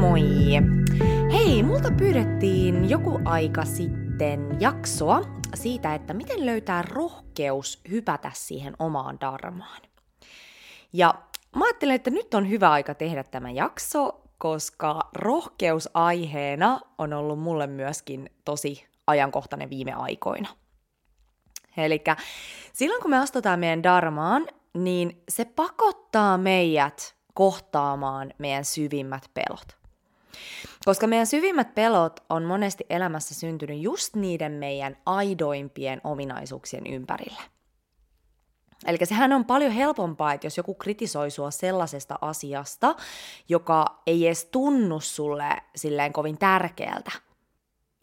Moi! Hei, multa pyydettiin joku aika sitten jaksoa siitä, että miten löytää rohkeus hypätä siihen omaan darmaan. Ja mä ajattelin, että nyt on hyvä aika tehdä tämä jakso, koska rohkeus aiheena on ollut mulle myöskin tosi ajankohtainen viime aikoina. Eli silloin kun me astutaan meidän darmaan, niin se pakottaa meidät kohtaamaan meidän syvimmät pelot. Koska meidän syvimmät pelot on monesti elämässä syntynyt just niiden meidän aidoimpien ominaisuuksien ympärille. Eli sehän on paljon helpompaa, että jos joku kritisoi sua sellaisesta asiasta, joka ei edes tunnu sulle silleen kovin tärkeältä.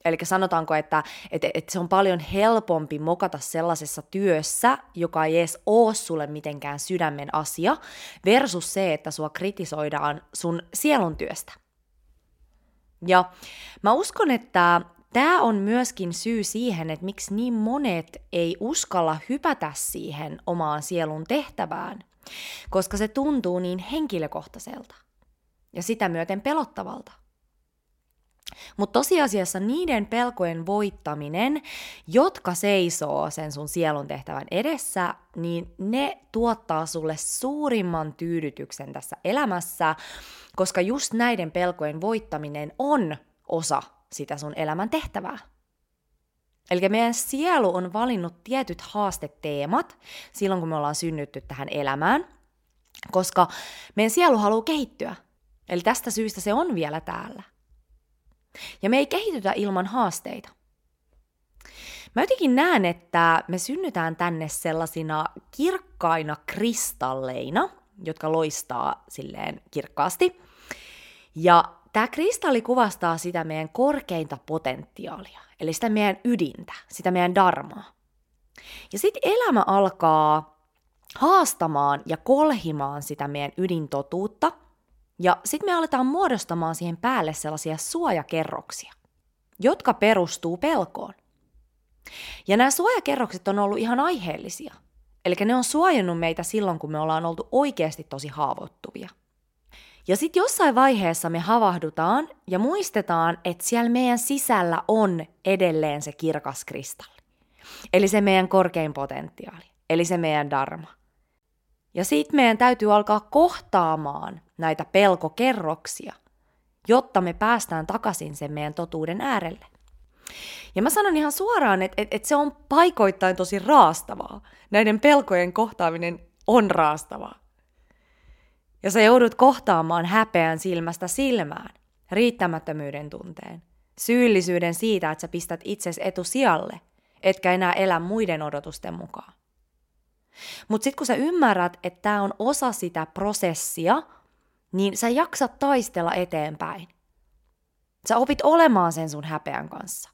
Eli sanotaanko, että, että, että se on paljon helpompi mokata sellaisessa työssä, joka ei edes ole sulle mitenkään sydämen asia, versus se, että sua kritisoidaan sun sielun työstä. Ja mä uskon, että tämä on myöskin syy siihen, että miksi niin monet ei uskalla hypätä siihen omaan sielun tehtävään, koska se tuntuu niin henkilökohtaiselta ja sitä myöten pelottavalta. Mutta tosiasiassa niiden pelkojen voittaminen, jotka seisoo sen sun sielun tehtävän edessä, niin ne tuottaa sulle suurimman tyydytyksen tässä elämässä, koska just näiden pelkojen voittaminen on osa sitä sun elämän tehtävää. Eli meidän sielu on valinnut tietyt haasteteemat silloin, kun me ollaan synnytty tähän elämään, koska meidän sielu haluaa kehittyä. Eli tästä syystä se on vielä täällä. Ja me ei kehitytä ilman haasteita. Mä jotenkin näen, että me synnytään tänne sellaisina kirkkaina kristalleina, jotka loistaa silleen kirkkaasti. Ja tämä kristalli kuvastaa sitä meidän korkeinta potentiaalia, eli sitä meidän ydintä, sitä meidän darmaa. Ja sitten elämä alkaa haastamaan ja kolhimaan sitä meidän ydintotuutta – ja sitten me aletaan muodostamaan siihen päälle sellaisia suojakerroksia, jotka perustuu pelkoon. Ja nämä suojakerrokset on ollut ihan aiheellisia. Eli ne on suojannut meitä silloin, kun me ollaan oltu oikeasti tosi haavoittuvia. Ja sitten jossain vaiheessa me havahdutaan ja muistetaan, että siellä meidän sisällä on edelleen se kirkas kristalli. Eli se meidän korkein potentiaali. Eli se meidän dharma. Ja sitten meidän täytyy alkaa kohtaamaan näitä pelkokerroksia, jotta me päästään takaisin sen meidän totuuden äärelle. Ja mä sanon ihan suoraan, että, että, että se on paikoittain tosi raastavaa. Näiden pelkojen kohtaaminen on raastavaa. Ja sä joudut kohtaamaan häpeän silmästä silmään, riittämättömyyden tunteen, syyllisyyden siitä, että sä pistät itsesi etusijalle, etkä enää elä muiden odotusten mukaan. Mutta sitten kun sä ymmärrät, että tämä on osa sitä prosessia, niin sä jaksat taistella eteenpäin. Sä opit olemaan sen sun häpeän kanssa.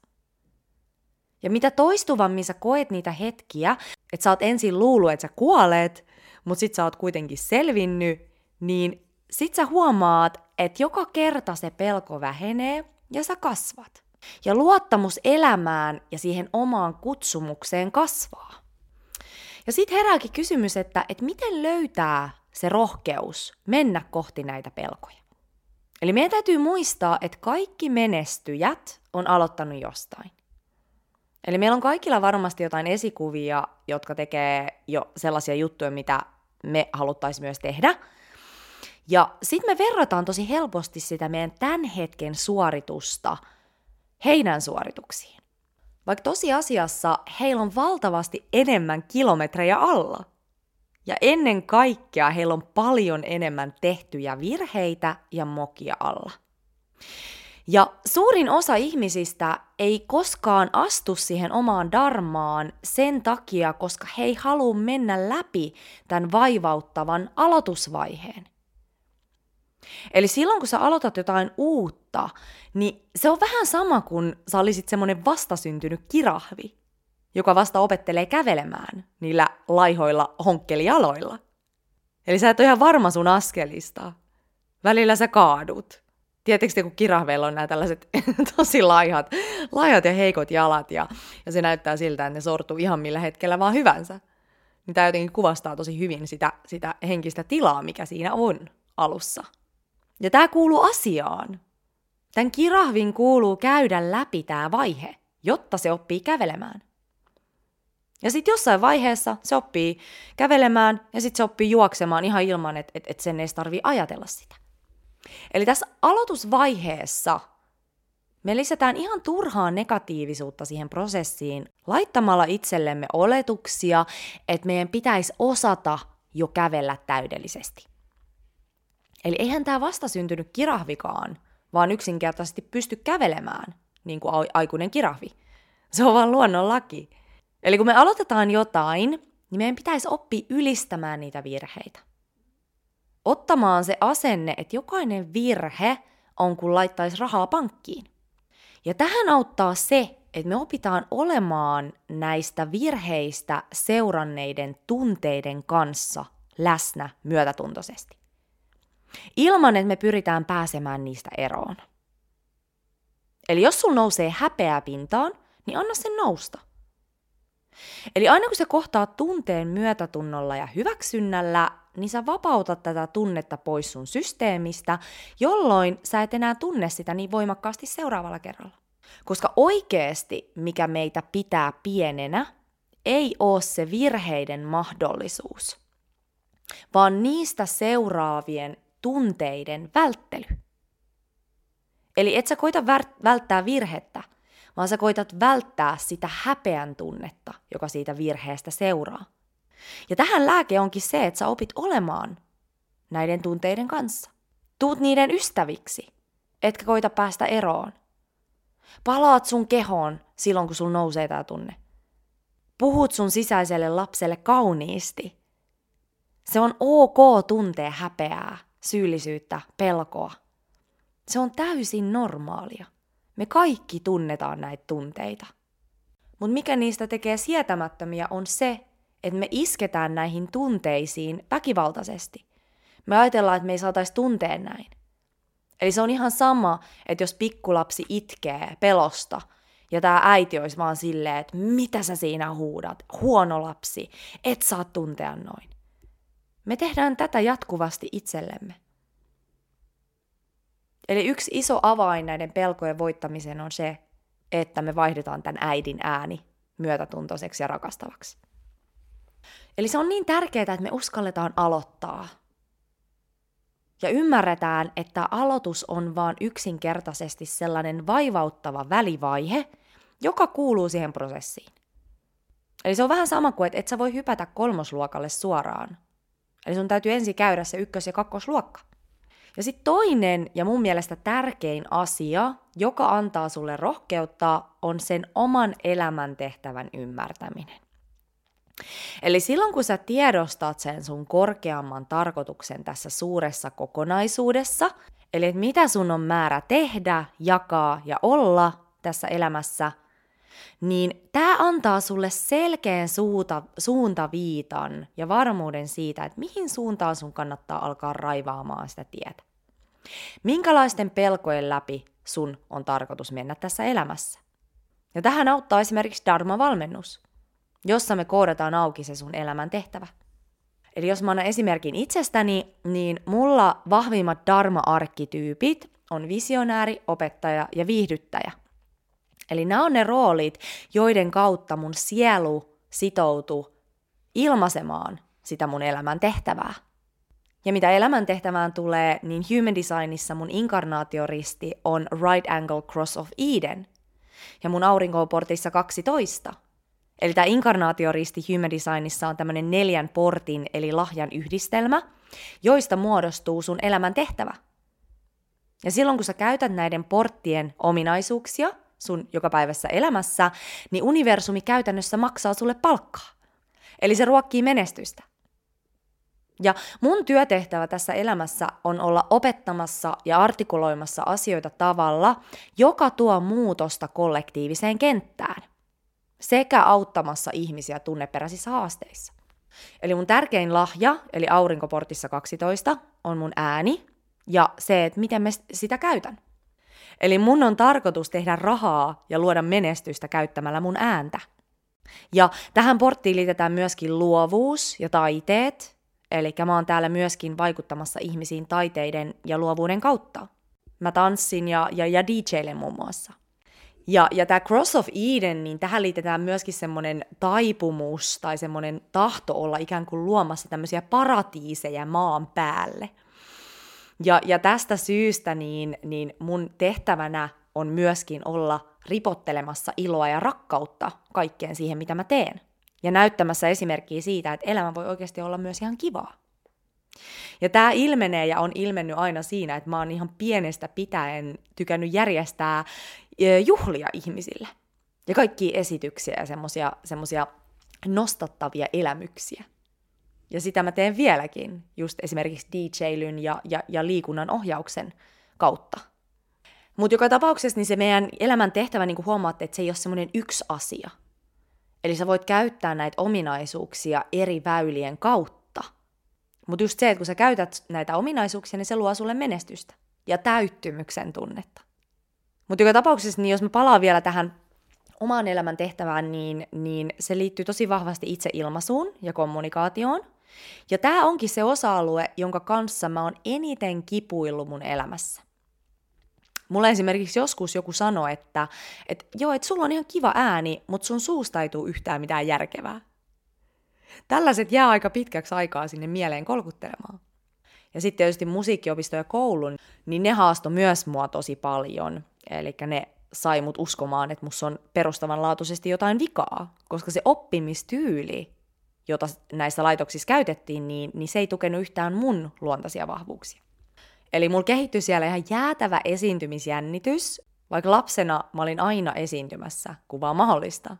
Ja mitä toistuvammin sä koet niitä hetkiä, että sä oot ensin luullut, että sä kuolet, mutta sit sä oot kuitenkin selvinnyt, niin sit sä huomaat, että joka kerta se pelko vähenee ja sä kasvat. Ja luottamus elämään ja siihen omaan kutsumukseen kasvaa. Ja sitten herääkin kysymys, että, että miten löytää se rohkeus mennä kohti näitä pelkoja. Eli meidän täytyy muistaa, että kaikki menestyjät on aloittanut jostain. Eli meillä on kaikilla varmasti jotain esikuvia, jotka tekee jo sellaisia juttuja, mitä me haluttaisiin myös tehdä. Ja sitten me verrataan tosi helposti sitä meidän tämän hetken suoritusta heidän suorituksiin. Vaikka tosiasiassa heillä on valtavasti enemmän kilometrejä alla. Ja ennen kaikkea heillä on paljon enemmän tehtyjä virheitä ja mokia alla. Ja suurin osa ihmisistä ei koskaan astu siihen omaan darmaan sen takia, koska he ei halua mennä läpi tämän vaivauttavan aloitusvaiheen. Eli silloin kun sä aloitat jotain uutta, niin se on vähän sama kuin sä olisit semmoinen vastasyntynyt kirahvi, joka vasta opettelee kävelemään niillä laihoilla honkkelijaloilla. Eli sä et ole ihan varma sun askelista. Välillä sä kaadut. Tietysti kun kirahveilla on nämä tällaiset tosi laihat, laihat ja heikot jalat, ja, ja se näyttää siltä, että ne sortuu ihan millä hetkellä vaan hyvänsä. Niin tämä jotenkin kuvastaa tosi hyvin sitä, sitä henkistä tilaa, mikä siinä on alussa. Ja tämä kuuluu asiaan. Tämän kirahvin kuuluu käydä läpi tämä vaihe, jotta se oppii kävelemään. Ja sitten jossain vaiheessa se oppii kävelemään ja sitten se oppii juoksemaan ihan ilman, että et, et sen ei tarvitse ajatella sitä. Eli tässä aloitusvaiheessa me lisätään ihan turhaa negatiivisuutta siihen prosessiin laittamalla itsellemme oletuksia, että meidän pitäisi osata jo kävellä täydellisesti. Eli eihän tämä vastasyntynyt kirahvikaan, vaan yksinkertaisesti pysty kävelemään, niin kuin aikuinen kirahvi. Se on vaan luonnonlaki. Eli kun me aloitetaan jotain, niin meidän pitäisi oppia ylistämään niitä virheitä. Ottamaan se asenne, että jokainen virhe on kuin laittaisi rahaa pankkiin. Ja tähän auttaa se, että me opitaan olemaan näistä virheistä seuranneiden tunteiden kanssa läsnä myötätuntoisesti. Ilman, että me pyritään pääsemään niistä eroon. Eli jos sun nousee häpeää pintaan, niin anna sen nousta. Eli aina kun se kohtaa tunteen myötätunnolla ja hyväksynnällä, niin sä vapautat tätä tunnetta pois sun systeemistä, jolloin sä et enää tunne sitä niin voimakkaasti seuraavalla kerralla. Koska oikeasti, mikä meitä pitää pienenä, ei ole se virheiden mahdollisuus, vaan niistä seuraavien tunteiden välttely. Eli et sä koita välttää virhettä, vaan sä koitat välttää sitä häpeän tunnetta, joka siitä virheestä seuraa. Ja tähän lääke onkin se, että sä opit olemaan näiden tunteiden kanssa. Tuut niiden ystäviksi, etkä koita päästä eroon. Palaat sun kehoon silloin, kun sul nousee tää tunne. Puhut sun sisäiselle lapselle kauniisti. Se on ok tuntea häpeää, syyllisyyttä, pelkoa. Se on täysin normaalia. Me kaikki tunnetaan näitä tunteita. Mutta mikä niistä tekee sietämättömiä on se, että me isketään näihin tunteisiin väkivaltaisesti. Me ajatellaan, että me ei saataisi tuntea näin. Eli se on ihan sama, että jos pikkulapsi itkee pelosta ja tämä äiti olisi vaan silleen, että mitä sä siinä huudat, huono lapsi, et saa tuntea noin. Me tehdään tätä jatkuvasti itsellemme. Eli yksi iso avain näiden pelkojen voittamiseen on se, että me vaihdetaan tämän äidin ääni myötätuntoiseksi ja rakastavaksi. Eli se on niin tärkeää, että me uskalletaan aloittaa. Ja ymmärretään, että aloitus on vaan yksinkertaisesti sellainen vaivauttava välivaihe, joka kuuluu siihen prosessiin. Eli se on vähän sama kuin, että et sä voi hypätä kolmosluokalle suoraan. Eli sun täytyy ensin käydä se ykkös- ja kakkosluokka. Ja sitten toinen ja mun mielestä tärkein asia, joka antaa sulle rohkeutta, on sen oman elämäntehtävän ymmärtäminen. Eli silloin kun sä tiedostat sen sun korkeamman tarkoituksen tässä suuressa kokonaisuudessa, eli että mitä sun on määrä tehdä, jakaa ja olla tässä elämässä, niin tämä antaa sulle selkeän suuta, suuntaviitan ja varmuuden siitä, että mihin suuntaan sun kannattaa alkaa raivaamaan sitä tietä. Minkälaisten pelkojen läpi sun on tarkoitus mennä tässä elämässä? Ja tähän auttaa esimerkiksi Dharma-valmennus, jossa me koodataan auki se sun elämän tehtävä. Eli jos mä annan esimerkin itsestäni, niin mulla vahvimmat Dharma-arkkityypit on visionääri, opettaja ja viihdyttäjä. Eli nämä on ne roolit, joiden kautta mun sielu sitoutuu ilmaisemaan sitä mun elämän tehtävää. Ja mitä elämäntehtävään tulee, niin Human Designissa mun inkarnaatioristi on Right Angle Cross of Eden. Ja mun aurinkoportissa 12. Eli tämä inkarnaatioristi Human Designissa on tämmöinen neljän portin eli lahjan yhdistelmä, joista muodostuu sun elämän tehtävä. Ja silloin kun sä käytät näiden porttien ominaisuuksia sun jokapäiväisessä elämässä, niin universumi käytännössä maksaa sulle palkkaa. Eli se ruokkii menestystä. Ja mun työtehtävä tässä elämässä on olla opettamassa ja artikuloimassa asioita tavalla, joka tuo muutosta kollektiiviseen kenttään, sekä auttamassa ihmisiä tunneperäisissä haasteissa. Eli mun tärkein lahja, eli aurinkoportissa 12, on mun ääni ja se, että miten mä sitä käytän. Eli mun on tarkoitus tehdä rahaa ja luoda menestystä käyttämällä mun ääntä. Ja tähän porttiin liitetään myöskin luovuus ja taiteet, Eli mä oon täällä myöskin vaikuttamassa ihmisiin taiteiden ja luovuuden kautta. Mä tanssin ja, ja, ja DJlen muun muassa. Ja, ja tämä Cross of Eden, niin tähän liitetään myöskin semmoinen taipumus tai semmoinen tahto olla ikään kuin luomassa tämmöisiä paratiiseja maan päälle. Ja, ja tästä syystä niin, niin mun tehtävänä on myöskin olla ripottelemassa iloa ja rakkautta kaikkeen siihen, mitä mä teen. Ja näyttämässä esimerkkiä siitä, että elämä voi oikeasti olla myös ihan kivaa. Ja tämä ilmenee ja on ilmennyt aina siinä, että mä oon ihan pienestä pitäen tykännyt järjestää juhlia ihmisille. Ja kaikki esityksiä ja semmosia nostattavia elämyksiä. Ja sitä mä teen vieläkin, just esimerkiksi DJlyn ja, ja, ja liikunnan ohjauksen kautta. Mutta joka tapauksessa niin se meidän elämän tehtävä, niin kuin huomaatte, että se ei ole semmoinen yksi asia. Eli sä voit käyttää näitä ominaisuuksia eri väylien kautta. Mutta just se, että kun sä käytät näitä ominaisuuksia, niin se luo sulle menestystä ja täyttymyksen tunnetta. Mutta joka tapauksessa, niin jos mä palaan vielä tähän omaan elämän tehtävään, niin, niin se liittyy tosi vahvasti itseilmaisuun ja kommunikaatioon. Ja tämä onkin se osa-alue, jonka kanssa mä oon eniten kipuillut mun elämässä. Mulle esimerkiksi joskus joku sanoi, että, että joo, että sulla on ihan kiva ääni, mutta sun suusta ei tule yhtään mitään järkevää. Tällaiset jää aika pitkäksi aikaa sinne mieleen kolkuttelemaan. Ja sitten tietysti musiikkiopisto ja koulun, niin ne haasto myös mua tosi paljon. Eli ne sai mut uskomaan, että musta on perustavanlaatuisesti jotain vikaa, koska se oppimistyyli, jota näissä laitoksissa käytettiin, niin, niin se ei tukenut yhtään mun luontaisia vahvuuksia. Eli mulla kehittyi siellä ihan jäätävä esiintymisjännitys, vaikka lapsena mä olin aina esiintymässä, kun mahdollista.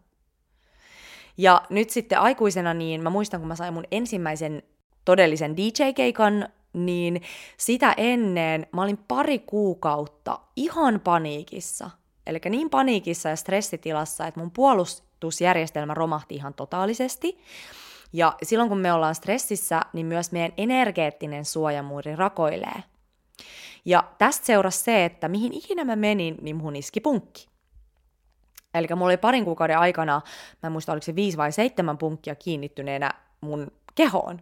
Ja nyt sitten aikuisena, niin mä muistan, kun mä sain mun ensimmäisen todellisen DJ-keikan, niin sitä ennen mä olin pari kuukautta ihan paniikissa. Eli niin paniikissa ja stressitilassa, että mun puolustusjärjestelmä romahti ihan totaalisesti. Ja silloin kun me ollaan stressissä, niin myös meidän energeettinen suojamuuri rakoilee. Ja tästä seurasi se, että mihin ikinä mä menin, niin mun iski punkki. Eli mulla oli parin kuukauden aikana, mä en muista oliko se viisi vai seitsemän punkkia kiinnittyneenä mun kehoon.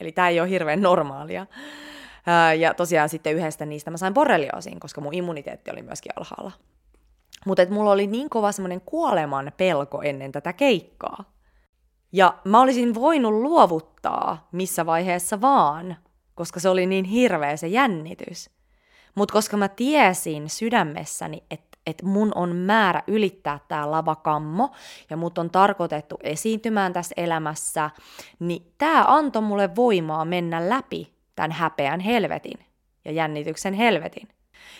Eli tämä ei ole hirveän normaalia. Ja tosiaan sitten yhdestä niistä mä sain borrelioosin, koska mun immuniteetti oli myöskin alhaalla. Mutta mulla oli niin kova semmoinen kuoleman pelko ennen tätä keikkaa. Ja mä olisin voinut luovuttaa missä vaiheessa vaan, koska se oli niin hirveä se jännitys. Mutta koska mä tiesin sydämessäni, että et mun on määrä ylittää tämä lavakammo ja mut on tarkoitettu esiintymään tässä elämässä, niin tämä antoi mulle voimaa mennä läpi tämän häpeän helvetin ja jännityksen helvetin.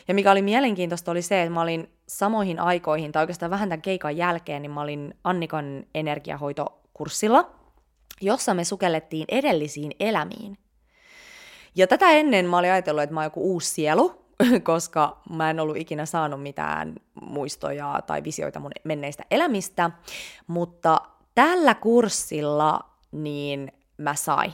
Ja mikä oli mielenkiintoista oli se, että mä olin samoihin aikoihin, tai oikeastaan vähän tämän keikan jälkeen, niin mä olin Annikan energiahoitokurssilla, jossa me sukellettiin edellisiin elämiin. Ja tätä ennen mä olin ajatellut, että mä oon joku uusi sielu, koska mä en ollut ikinä saanut mitään muistoja tai visioita mun menneistä elämistä, mutta tällä kurssilla niin mä sain.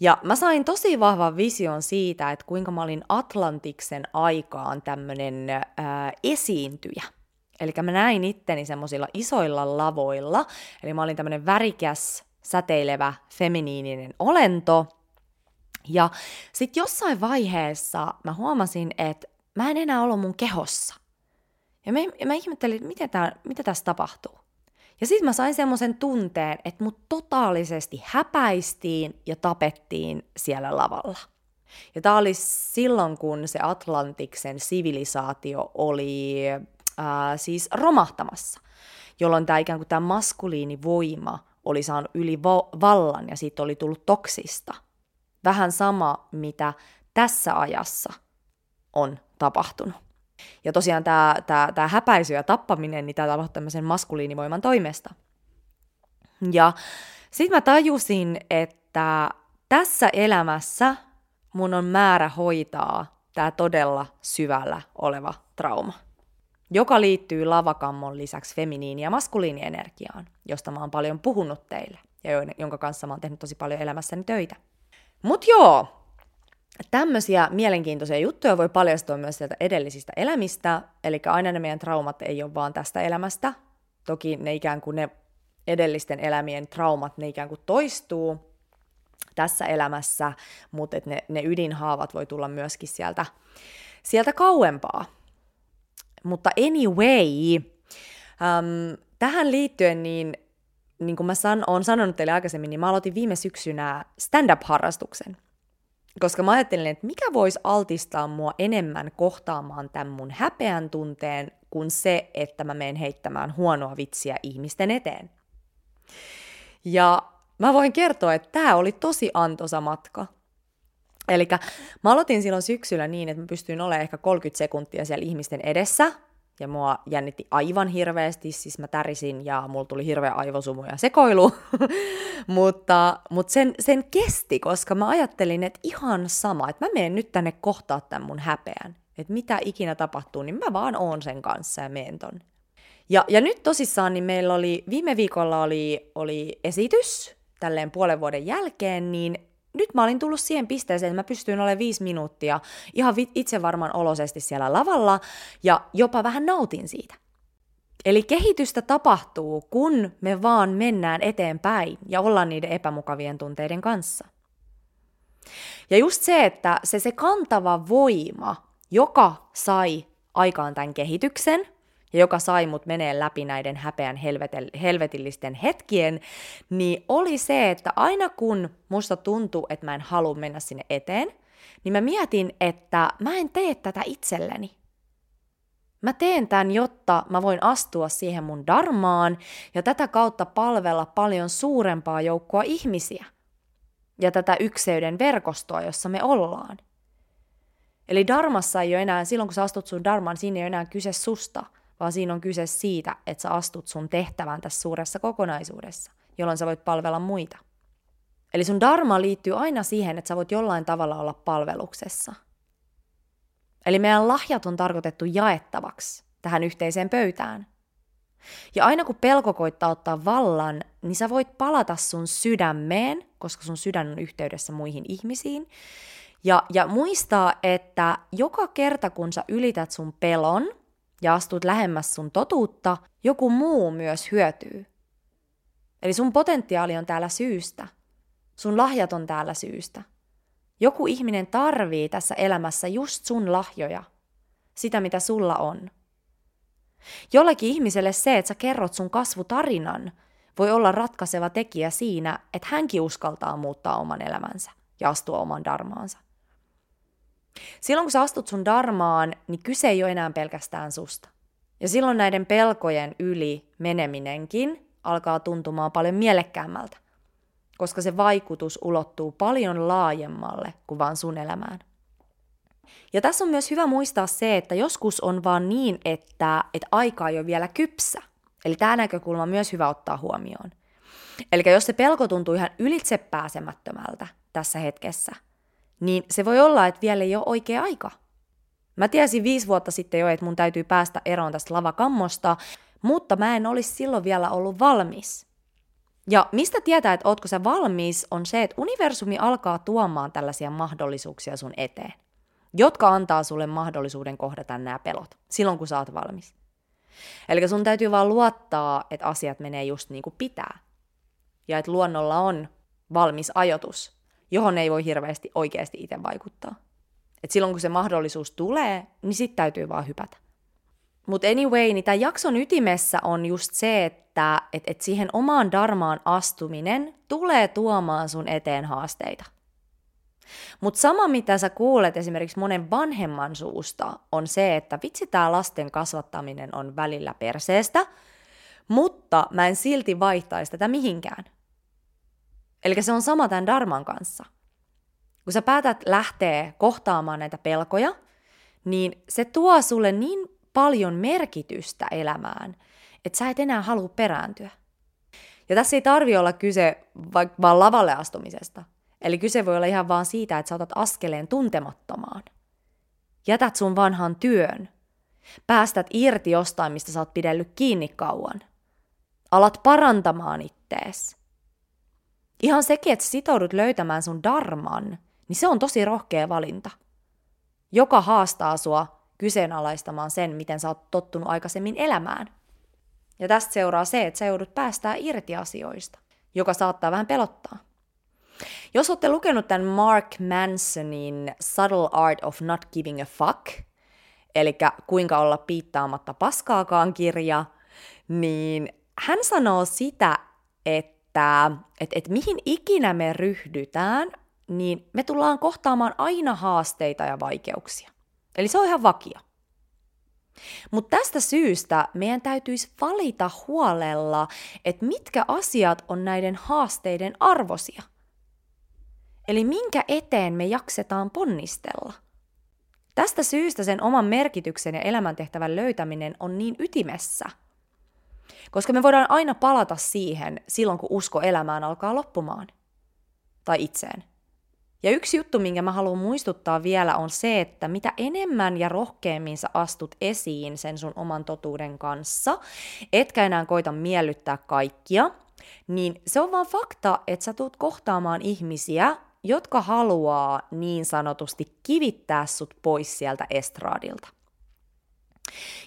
Ja mä sain tosi vahvan vision siitä, että kuinka mä olin Atlantiksen aikaan tämmönen ää, esiintyjä. Eli mä näin itteni semmoisilla isoilla lavoilla, eli mä olin tämmönen värikäs, säteilevä, feminiininen olento – ja sitten jossain vaiheessa mä huomasin, että mä en enää ollut mun kehossa. Ja mä, mä ihmettelin, että mitä, tää, mitä tässä tapahtuu. Ja sitten mä sain semmoisen tunteen, että mut totaalisesti häpäistiin ja tapettiin siellä lavalla. Ja tämä oli silloin, kun se Atlantiksen sivilisaatio oli äh, siis romahtamassa, jolloin tämä ikään kuin tämä maskuliinivoima oli saanut yli vallan ja siitä oli tullut toksista – vähän sama, mitä tässä ajassa on tapahtunut. Ja tosiaan tämä, tämä, tämä häpäisy ja tappaminen, niin tämä tapahtui tämmöisen maskuliinivoiman toimesta. Ja sitten mä tajusin, että tässä elämässä mun on määrä hoitaa tämä todella syvällä oleva trauma, joka liittyy lavakammon lisäksi feminiini- ja maskuliinienergiaan, josta mä oon paljon puhunut teille ja jonka kanssa mä oon tehnyt tosi paljon elämässäni töitä. Mut joo, tämmöisiä mielenkiintoisia juttuja voi paljastua myös sieltä edellisistä elämistä, eli aina ne meidän traumat ei ole vaan tästä elämästä. Toki ne ikään kuin ne edellisten elämien traumat, ne ikään kuin toistuu tässä elämässä, mutta ne, ne ydinhaavat voi tulla myöskin sieltä, sieltä kauempaa. Mutta anyway, äm, tähän liittyen niin, niin kuin mä san, olen sanonut teille aikaisemmin, niin mä aloitin viime syksynä stand-up-harrastuksen. Koska mä ajattelin, että mikä voisi altistaa mua enemmän kohtaamaan tämän mun häpeän tunteen kuin se, että mä menen heittämään huonoa vitsiä ihmisten eteen. Ja mä voin kertoa, että tämä oli tosi antoisa matka. Eli mä aloitin silloin syksyllä niin, että mä pystyin olemaan ehkä 30 sekuntia siellä ihmisten edessä, ja mua jännitti aivan hirveästi, siis mä tärisin ja mulla tuli hirveä aivosumu ja sekoilu, mutta, mutta sen, sen kesti, koska mä ajattelin, että ihan sama, että mä menen nyt tänne kohtaa tämän mun häpeän, että mitä ikinä tapahtuu, niin mä vaan oon sen kanssa ja meen ton. Ja, ja nyt tosissaan, niin meillä oli, viime viikolla oli, oli esitys, tälleen puolen vuoden jälkeen, niin nyt mä olin tullut siihen pisteeseen, että mä pystyin olemaan viisi minuuttia ihan itse varman olosesti siellä lavalla ja jopa vähän nautin siitä. Eli kehitystä tapahtuu, kun me vaan mennään eteenpäin ja ollaan niiden epämukavien tunteiden kanssa. Ja just se, että se, se kantava voima, joka sai aikaan tämän kehityksen – ja joka sai mut menee läpi näiden häpeän helvetillisten hetkien, niin oli se, että aina kun musta tuntuu, että mä en halua mennä sinne eteen, niin mä mietin, että mä en tee tätä itselleni. Mä teen tämän, jotta mä voin astua siihen mun darmaan ja tätä kautta palvella paljon suurempaa joukkoa ihmisiä ja tätä ykseyden verkostoa, jossa me ollaan. Eli darmassa ei ole enää, silloin kun sä astut sun darmaan, siinä ei ole enää kyse susta – vaan siinä on kyse siitä, että sä astut sun tehtävän tässä suuressa kokonaisuudessa, jolloin sä voit palvella muita. Eli sun dharma liittyy aina siihen, että sä voit jollain tavalla olla palveluksessa. Eli meidän lahjat on tarkoitettu jaettavaksi tähän yhteiseen pöytään. Ja aina kun pelko koittaa ottaa vallan, niin sä voit palata sun sydämeen, koska sun sydän on yhteydessä muihin ihmisiin. Ja, ja muistaa, että joka kerta kun sä ylität sun pelon, ja astut lähemmäs sun totuutta, joku muu myös hyötyy. Eli sun potentiaali on täällä syystä. Sun lahjat on täällä syystä. Joku ihminen tarvii tässä elämässä just sun lahjoja, sitä mitä sulla on. Jollekin ihmiselle se, että sä kerrot sun kasvutarinan, voi olla ratkaiseva tekijä siinä, että hänkin uskaltaa muuttaa oman elämänsä ja astua oman darmaansa. Silloin kun sä astut sun darmaan, niin kyse ei ole enää pelkästään susta. Ja silloin näiden pelkojen yli meneminenkin alkaa tuntumaan paljon mielekkäämmältä, koska se vaikutus ulottuu paljon laajemmalle kuin vaan sun elämään. Ja tässä on myös hyvä muistaa se, että joskus on vaan niin, että, että aika ei ole vielä kypsä. Eli tämä näkökulma on myös hyvä ottaa huomioon. Eli jos se pelko tuntuu ihan ylitsepääsemättömältä tässä hetkessä – niin se voi olla, että vielä ei ole oikea aika. Mä tiesin viisi vuotta sitten jo, että mun täytyy päästä eroon tästä lavakammosta, mutta mä en olisi silloin vielä ollut valmis. Ja mistä tietää, että ootko sä valmis, on se, että universumi alkaa tuomaan tällaisia mahdollisuuksia sun eteen, jotka antaa sulle mahdollisuuden kohdata nämä pelot, silloin kun sä oot valmis. Eli sun täytyy vaan luottaa, että asiat menee just niin kuin pitää. Ja että luonnolla on valmis ajoitus johon ei voi hirveästi oikeasti itse vaikuttaa. Et silloin kun se mahdollisuus tulee, niin sitten täytyy vaan hypätä. Mutta anyway, niin tämän jakson ytimessä on just se, että et, et siihen omaan darmaan astuminen tulee tuomaan sun eteen haasteita. Mutta sama, mitä sä kuulet esimerkiksi monen vanhemman suusta, on se, että vitsi tämä lasten kasvattaminen on välillä perseestä, mutta mä en silti vaihtaisi tätä mihinkään. Eli se on sama tämän darman kanssa. Kun sä päätät lähteä kohtaamaan näitä pelkoja, niin se tuo sulle niin paljon merkitystä elämään, että sä et enää halua perääntyä. Ja tässä ei tarvi olla kyse vaikka vaan lavalle astumisesta. Eli kyse voi olla ihan vaan siitä, että sä otat askeleen tuntemattomaan. Jätät sun vanhan työn. Päästät irti jostain, mistä sä oot pidellyt kiinni kauan. Alat parantamaan ittees. Ihan sekin, että sitoudut löytämään sun darman, niin se on tosi rohkea valinta, joka haastaa sua kyseenalaistamaan sen, miten sä oot tottunut aikaisemmin elämään. Ja tästä seuraa se, että sä joudut päästää irti asioista, joka saattaa vähän pelottaa. Jos olette lukenut tämän Mark Mansonin Subtle Art of Not Giving a Fuck, eli kuinka olla piittaamatta paskaakaan kirja, niin hän sanoo sitä, että, että, että mihin ikinä me ryhdytään, niin me tullaan kohtaamaan aina haasteita ja vaikeuksia. Eli se on ihan vakio. Mutta tästä syystä meidän täytyisi valita huolella, että mitkä asiat on näiden haasteiden arvosia. Eli minkä eteen me jaksetaan ponnistella. Tästä syystä sen oman merkityksen ja elämäntehtävän löytäminen on niin ytimessä. Koska me voidaan aina palata siihen silloin, kun usko elämään alkaa loppumaan. Tai itseen. Ja yksi juttu, minkä mä haluan muistuttaa vielä, on se, että mitä enemmän ja rohkeammin sä astut esiin sen sun oman totuuden kanssa, etkä enää koita miellyttää kaikkia, niin se on vaan fakta, että sä tuut kohtaamaan ihmisiä, jotka haluaa niin sanotusti kivittää sut pois sieltä estraadilta.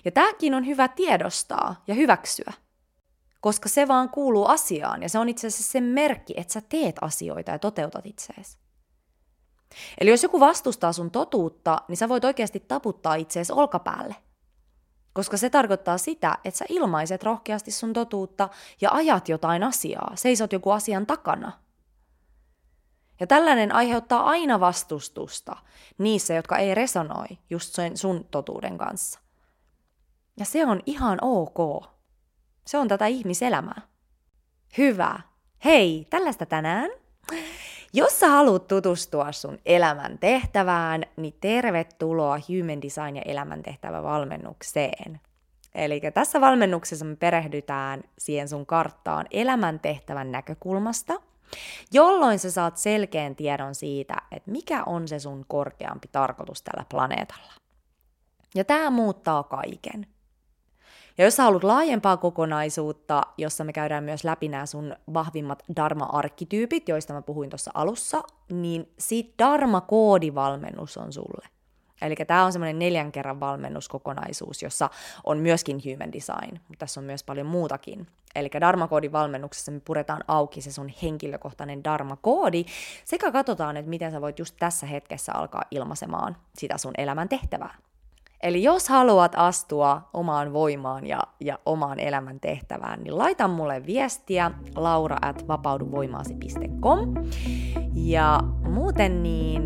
Ja tämäkin on hyvä tiedostaa ja hyväksyä, koska se vaan kuuluu asiaan ja se on itse asiassa se merkki, että sä teet asioita ja toteutat itseesi. Eli jos joku vastustaa sun totuutta, niin sä voit oikeasti taputtaa itseesi olkapäälle. Koska se tarkoittaa sitä, että sä ilmaiset rohkeasti sun totuutta ja ajat jotain asiaa, seisot joku asian takana. Ja tällainen aiheuttaa aina vastustusta niissä, jotka ei resonoi just sen sun totuuden kanssa. Ja se on ihan ok. Se on tätä ihmiselämää. Hyvä. Hei, tällaista tänään. Jos sä haluat tutustua sun elämän tehtävään, niin tervetuloa Human Design ja elämäntehtävä valmennukseen. Eli tässä valmennuksessa me perehdytään siihen sun karttaan elämäntehtävän näkökulmasta, jolloin sä saat selkeän tiedon siitä, että mikä on se sun korkeampi tarkoitus tällä planeetalla. Ja tämä muuttaa kaiken. Ja jos sä haluat laajempaa kokonaisuutta, jossa me käydään myös läpi nämä sun vahvimmat Dharma-arkkityypit, joista mä puhuin tuossa alussa, niin siitä Dharma-koodivalmennus on sulle. Eli tämä on semmoinen neljän kerran valmennuskokonaisuus, jossa on myöskin human design, mutta tässä on myös paljon muutakin. Eli Dharma-koodin valmennuksessa me puretaan auki se sun henkilökohtainen Dharma-koodi, sekä katsotaan, että miten sä voit just tässä hetkessä alkaa ilmaisemaan sitä sun elämän tehtävää. Eli jos haluat astua omaan voimaan ja, ja omaan elämän tehtävään, niin laita mulle viestiä laura at vapauduvoimaasi.com. Ja muuten niin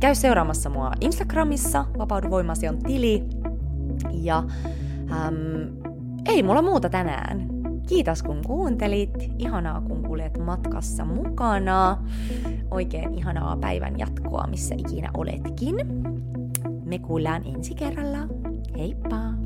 käy seuraamassa mua Instagramissa, Vapaudu voimasi on tili. Ja äm, ei mulla muuta tänään. Kiitos kun kuuntelit, ihanaa kun kuljet matkassa mukana. Oikein ihanaa päivän jatkoa, missä ikinä oletkin. Me kuullaan ensi kerralla. Heippa!